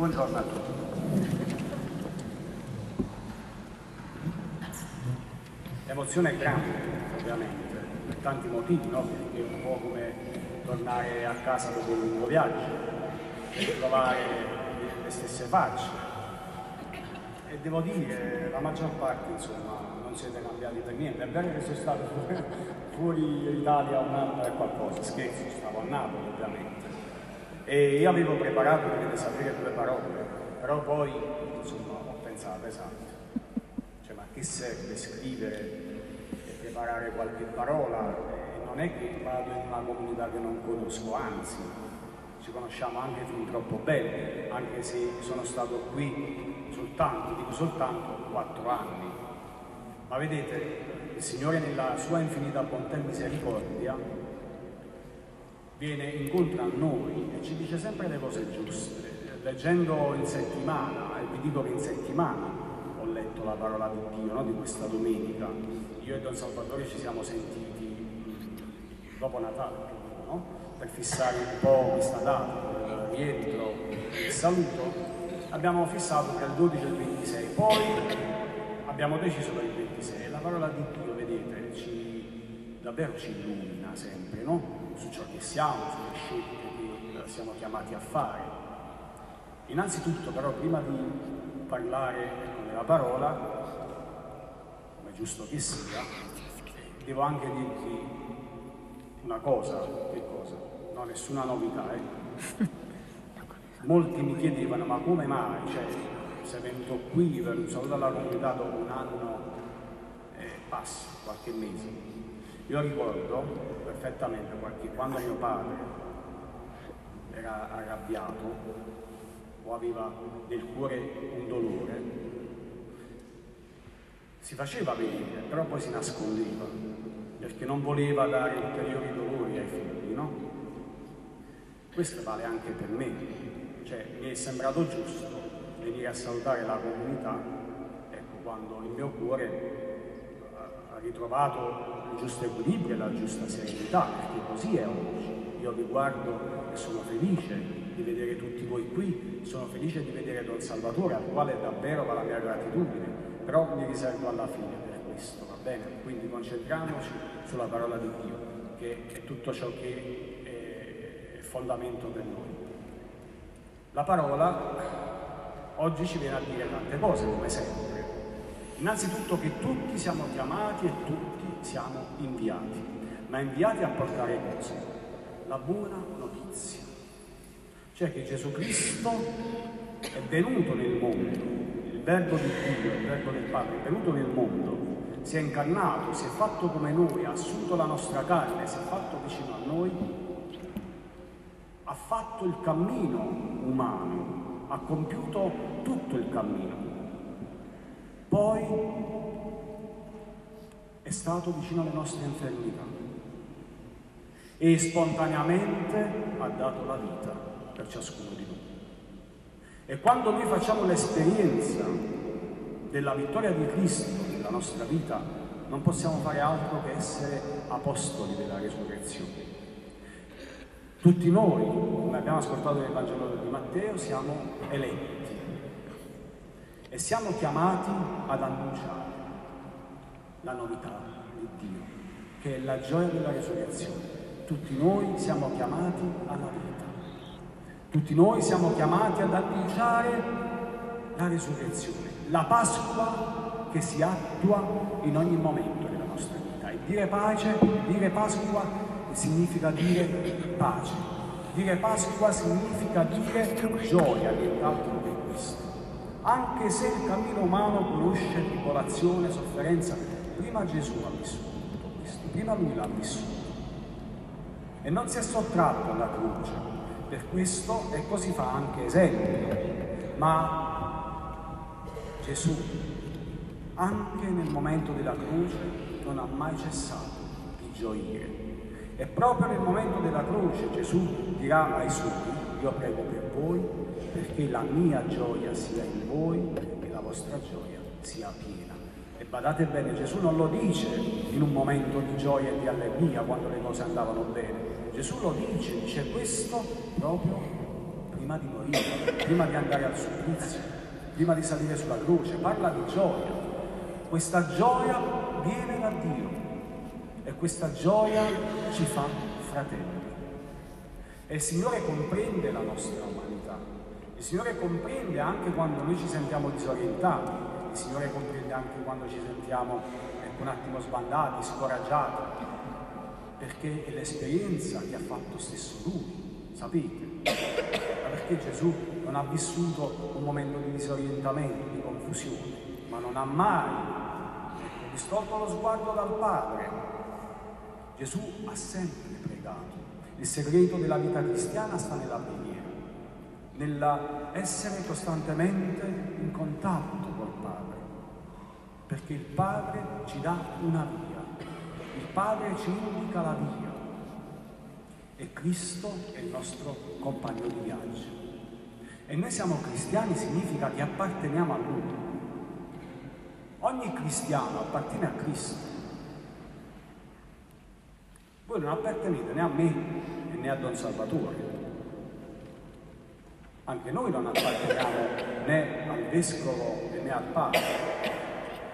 Buongiorno a tutti. L'emozione è grande, ovviamente, per tanti motivi, no? Perché è un po' come tornare a casa dopo un lungo viaggio, e trovare le stesse facce. E devo dire, la maggior parte, insomma, non siete cambiati per niente. È vero che sono stato fuori Italia un anno e qualcosa, scherzo, stavo a Napoli ovviamente. E io avevo preparato, dovete sapere, due parole, però poi, insomma, ho pensato, esatto, cioè ma che serve scrivere e preparare qualche parola? Non è che vado in una comunità che non conosco, anzi, ci conosciamo anche fin troppo bene, anche se sono stato qui soltanto, dico soltanto, quattro anni. Ma vedete, il Signore nella sua infinita bontà e misericordia viene incontro a noi e ci dice sempre le cose giuste. Leggendo in settimana, e vi dico che in settimana ho letto la parola di Dio, no? di questa domenica, io e Don Salvatore ci siamo sentiti dopo Natale, no? per fissare un po' questa data, rientro, il saluto, abbiamo fissato tra il 12 e il 26, poi abbiamo deciso per il 26. La parola di Dio, vedete, ci, davvero ci illumina sempre, no? Siamo, sulle scelte che siamo chiamati a fare. Innanzitutto, però, prima di parlare della parola, come giusto che sia, devo anche dirvi una cosa, che cosa? No, nessuna novità, eh? Molti mi chiedevano, ma come mai? Cioè, sei venuto qui per un saluto alla comunità dopo un anno e eh, passa, qualche mese. Io ricordo perfettamente quando mio padre era arrabbiato o aveva nel cuore un dolore, si faceva vedere, però poi si nascondeva, perché non voleva dare ulteriori dolori ai figli, no? Questo vale anche per me, cioè mi è sembrato giusto venire a salutare la comunità, ecco, quando il mio cuore ha ritrovato il giusto equilibrio e la giusta serenità, perché così è oggi. Io vi guardo e sono felice di vedere tutti voi qui, sono felice di vedere Don Salvatore, al quale davvero va la mia gratitudine, però mi riservo alla fine per questo, va bene? Quindi concentriamoci sulla parola di Dio, che è tutto ciò che è fondamento per noi. La parola oggi ci viene a dire tante cose, come sempre. Innanzitutto che tutti siamo chiamati e tutti siamo inviati, ma inviati a portare cose. La buona notizia, cioè che Gesù Cristo è venuto nel mondo, il verbo di Dio, il verbo del Padre, è venuto nel mondo, si è incarnato, si è fatto come noi, ha assunto la nostra carne, si è fatto vicino a noi ha fatto il cammino umano, ha compiuto tutto il cammino. Poi è stato vicino alle nostre infermità e spontaneamente ha dato la vita per ciascuno di noi. E quando noi facciamo l'esperienza della vittoria di Cristo nella nostra vita, non possiamo fare altro che essere apostoli della resurrezione. Tutti noi, come abbiamo ascoltato nel Vangelo di Matteo, siamo eletti e siamo chiamati ad annunciare la novità di Dio, che è la gioia della resurrezione. Tutti noi siamo chiamati alla vita. Tutti noi siamo chiamati ad annunciare la resurrezione, la Pasqua che si attua in ogni momento della nostra vita. E dire pace, dire Pasqua significa dire pace. Dire Pasqua significa dire gioia, nient'altro che questo. Anche se il cammino umano conosce tribolazione, sofferenza, prima Gesù ha vissuto tutto questo, prima lui l'ha vissuto. E non si è sottratto alla croce, per questo e così fa anche esempio. Ma Gesù, anche nel momento della croce, non ha mai cessato di gioire e proprio nel momento della croce Gesù dirà ai suoi, io prego per voi perché la mia gioia sia in voi e la vostra gioia sia piena. E badate bene, Gesù non lo dice in un momento di gioia e di allegria quando le cose andavano bene. Gesù lo dice, dice questo proprio prima di morire, prima di andare al supplizio, prima di salire sulla croce, parla di gioia. Questa gioia viene da Dio e questa gioia ci fa fratelli. E il Signore comprende la nostra umanità, il Signore comprende anche quando noi ci sentiamo disorientati, il Signore comprende anche quando ci sentiamo ecco, un attimo sbandati, scoraggiati, perché è l'esperienza che ha fatto stesso Lui, sapete? Ma perché Gesù non ha vissuto un momento di disorientamento, di confusione, ma non ha mai distolto lo sguardo dal Padre. Gesù ha sempre pregato. Il segreto della vita cristiana sta nella preghiera, nell'essere costantemente in contatto col Padre, perché il Padre ci dà una via, il Padre ci indica la via e Cristo è il nostro compagno di viaggio. E noi siamo cristiani significa che apparteniamo a Lui. Ogni cristiano appartiene a Cristo. Voi non appartenete né a me né a Don Salvatore. Anche noi non apparteniamo né al Vescovo né al Papa.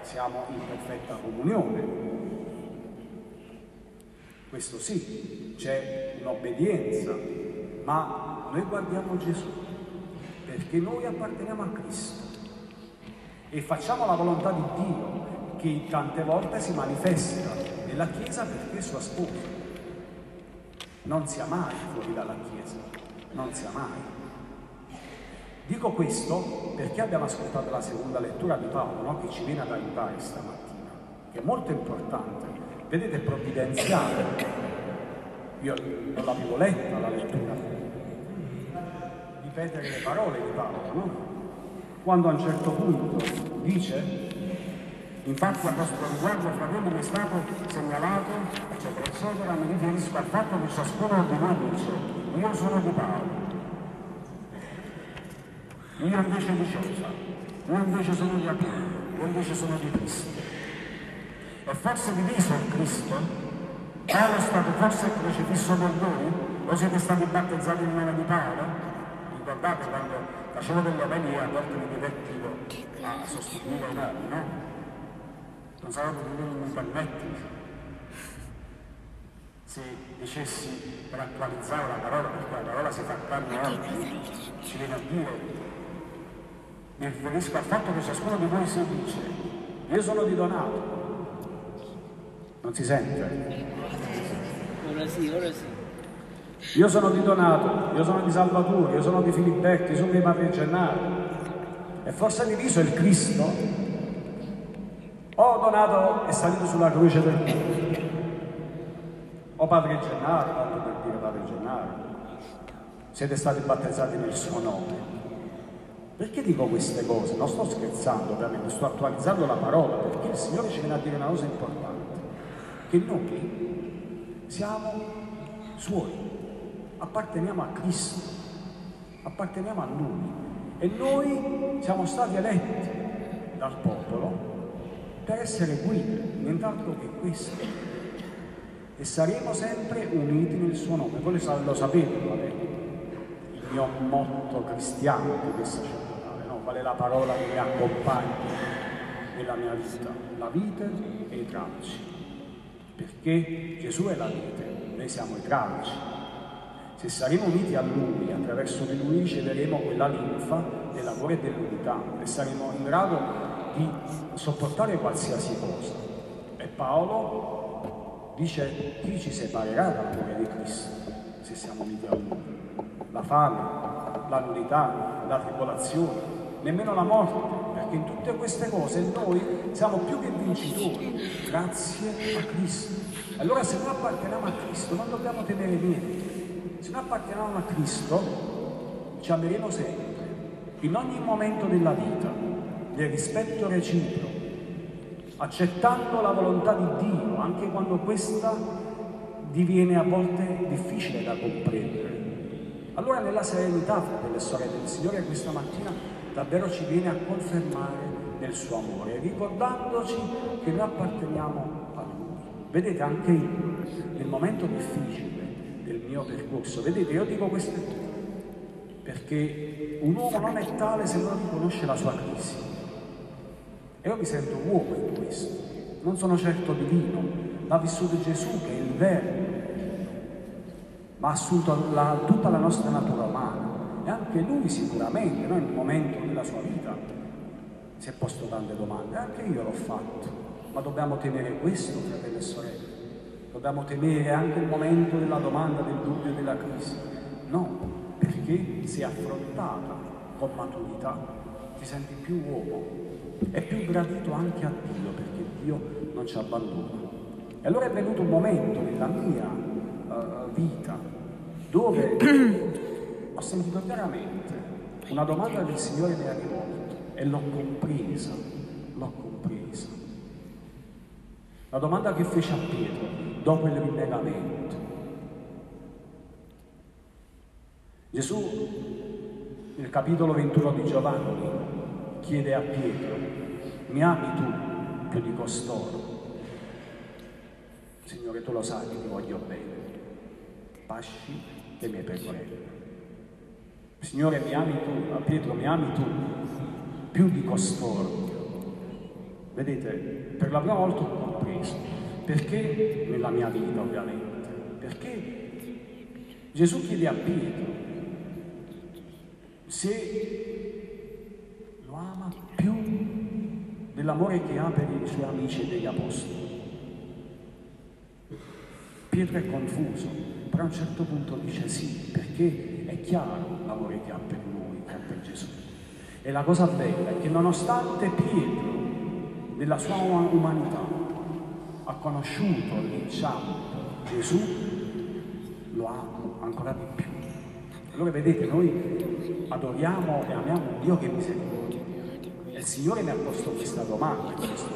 Siamo in perfetta comunione questo sì, c'è un'obbedienza, ma noi guardiamo Gesù perché noi apparteniamo a Cristo e facciamo la volontà di Dio che tante volte si manifesta nella Chiesa perché è sua sposa. Non sia mai fuori dalla Chiesa, non sia mai. Dico questo perché abbiamo ascoltato la seconda lettura di Paolo no? che ci viene ad aiutare stamattina, che è molto importante vedete, provvidenziale. Io non l'avevo letta la lettura, ripetere le parole di Paolo, no? Quando a un certo punto dice Infatti a vostro riguardo, fratelli, mi è stato segnalato, eccetera, eccetera, mi riferisco al fatto che ciascuno di voi dice, io sono di Paolo, io invece di Cesare, io invece sono di Apollo, io invece sono di Cristo e forse diviso il Cristo? Paolo è stato forse crocifisso per voi? O siete stati battezzati in nome di Paolo? Ricordate quando facevo delle opere a volte mi divertivo a sostituire i nomi, no? Non sapevo di non mi permetti se dicessi per attualizzare la parola, perché la parola si fa carne oggi, ci viene a dire, mi riferisco al fatto che ciascuno di voi si dice, io sono di Donato, non si sente? Ora sì, ora sì. Io sono di Donato, io sono di Salvatore, io sono di Filippetti, io sono di Padre Gennaro. E forse diviso il Cristo? O Donato è salito sulla croce per me, o Padre Gennaro, tanto per dire Padre Gennaro, siete stati battezzati nel suo nome. Perché dico queste cose? Non sto scherzando, ovviamente, sto attualizzando la parola, perché il Signore ci viene a dire una cosa importante che noi siamo suoi, apparteniamo a Cristo, apparteniamo a Lui e noi siamo stati eletti dal popolo per essere guide, nient'altro che questo. E saremo sempre uniti nel suo nome. Voi lo sapete qual è il mio motto cristiano di questa sacerdotale, no? qual è la parola che mi accompagna nella mia vita? La vita e i tralci perché Gesù è la vite, noi siamo i tralci. Se saremo uniti a Lui, attraverso di Lui riceveremo quella linfa dell'amore e dell'unità e saremo in grado di sopportare qualsiasi cosa. E Paolo dice chi ci separerà dall'amore di Cristo se siamo uniti a Lui? La fame, la nudità, la tribolazione, nemmeno la morte, perché in tutte queste cose noi siamo più che vincitori, grazie a Cristo. Allora se noi apparteniamo a Cristo non dobbiamo temere niente, se noi apparteniamo a Cristo ci ameremo sempre, in ogni momento della vita, nel rispetto reciproco, accettando la volontà di Dio, anche quando questa diviene a volte difficile da comprendere. Allora nella serenità, fratelli e sorelle del Signore, questa mattina davvero ci viene a confermare nel suo amore, ricordandoci che noi apparteniamo a Lui. Vedete, anche io, nel momento difficile del mio percorso, vedete, io dico queste cose, perché un uomo non è tale se non riconosce la sua crisi. E io mi sento uomo in questo, non sono certo divino, l'ha vissuto Gesù che è il vero, ma ha assunto la, tutta la nostra natura umana e anche lui sicuramente, no, in un momento della sua vita, si è posto tante domande, anche io l'ho fatto, ma dobbiamo temere questo, fratelli e sorelle, dobbiamo temere anche il momento della domanda, del dubbio, della crisi. No, perché se affrontata con maturità ti senti più uomo e più gradito anche a Dio, perché Dio non ci abbandona. E allora è venuto un momento nella mia uh, vita dove ho sentito veramente una domanda il Signore mi ha rivolto e l'ho compresa, l'ho compresa. La domanda che fece a Pietro dopo il rinnegamento. Gesù, nel capitolo 21 di Giovanni, chiede a Pietro, mi ami tu più di costoro? Signore, tu lo sai che ti voglio bene. Pasci le mie pecorelle. Signore, mi ami tu, a Pietro, mi ami tu più di costoro. Vedete, per la prima volta ho compreso. Perché nella mia vita, ovviamente? Perché Gesù chiede a Pietro se lo ama più dell'amore che ha per i suoi amici e degli apostoli. Pietro è confuso, però a un certo punto dice sì, perché chiaro l'amore che ha per noi, che ha per Gesù. E la cosa bella è che nonostante Pietro, nella sua umanità, ha conosciuto l'inciampo Gesù, lo ama ancora di più. Allora vedete, noi adoriamo e amiamo un Dio che è misericordia. E il Signore mi ha posto questa domanda questo.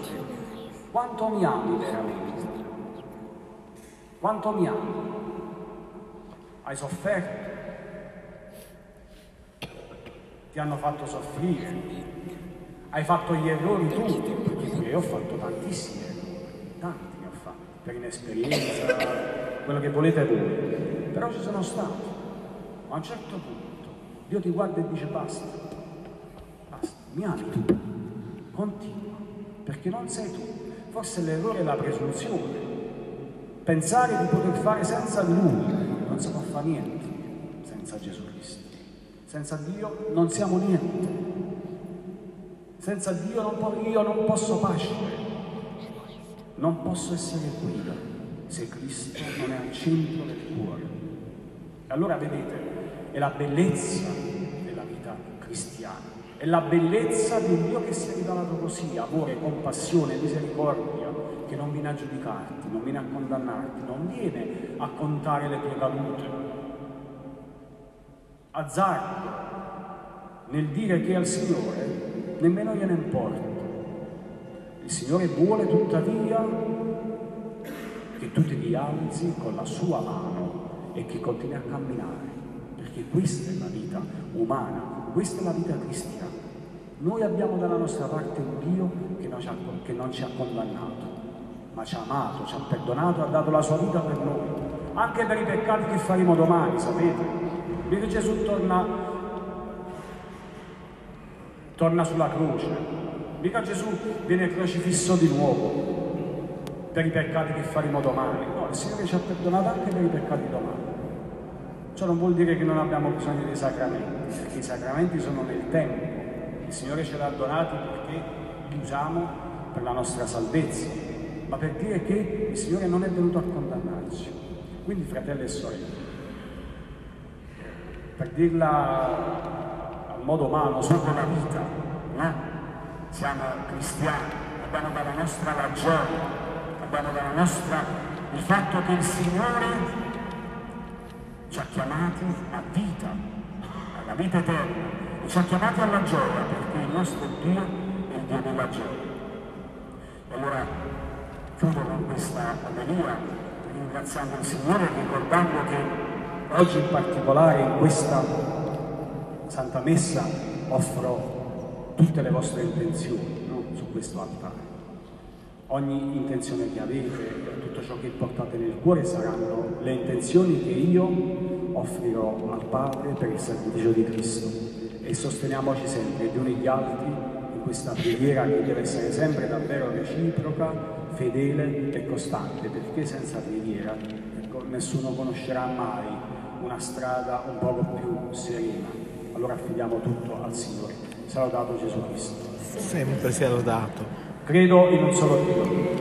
Quanto mi ami veramente? Quanto mi ami? Hai sofferto? Ti hanno fatto soffrire? Hai fatto gli errori? Perché io ho fatto tantissimi errori, tanti ne ho fatti, per inesperienza, quello che volete voi. Però ci sono stato. Ma a un certo punto Dio ti guarda e dice basta, basta, mi ami tu, continua, perché non sei tu. Forse l'errore è la presunzione, pensare di poter fare senza di Lui, non si può fare niente senza Gesù Cristo. Senza Dio non siamo niente. Senza Dio non io non posso pascere, non posso essere guida se Cristo non è al centro del cuore. Allora vedete, è la bellezza della vita cristiana, è la bellezza di un Dio che si è rivelato così, amore, compassione, misericordia, che non viene a giudicarti, non viene a condannarti, non viene a contare le tue cadute. Azzardo nel dire che al Signore nemmeno gliene importa. Il Signore vuole tuttavia che tu ti rialzi con la sua mano e che continui a camminare, perché questa è la vita umana, questa è la vita cristiana. Noi abbiamo dalla nostra parte un Dio che non ci ha, non ci ha condannato, ma ci ha amato, ci ha perdonato, ha dato la sua vita per noi, anche per i peccati che faremo domani, sapete? Vedi Gesù torna, torna sulla croce, mica Gesù viene crocifisso di nuovo per i peccati che faremo domani, no, il Signore ci ha perdonato anche per i peccati domani. Ciò non vuol dire che non abbiamo bisogno dei sacramenti, perché i sacramenti sono nel tempo, il Signore ce li ha donati perché li usiamo per la nostra salvezza, ma per dire che il Signore non è venuto a condannarci. Quindi, fratelli e sorelle, per dirla al modo umano, Dopo la vita, no? Siamo cristiani, abbiamo dalla nostra ragione, abbiamo dalla nostra il fatto che il Signore ci ha chiamati a vita, alla vita eterna, e ci ha chiamati alla gioia, perché il nostro Dio è il Dio della gioia. E allora chiudo con questa alleluia, ringraziando il Signore, ricordando che Oggi in particolare in questa Santa Messa offro tutte le vostre intenzioni no? su questo altare. ogni intenzione che avete, tutto ciò che portate nel cuore saranno le intenzioni che io offrirò al Padre per il sacrificio di Cristo e sosteniamoci sempre gli uni gli altri in questa preghiera che deve essere sempre davvero reciproca, fedele e costante, perché senza preghiera ecco, nessuno conoscerà mai una strada un poco più serena. Allora affidiamo tutto al Signore. Sia lodato Gesù Cristo. Sempre sia lodato. Credo in un solo Dio.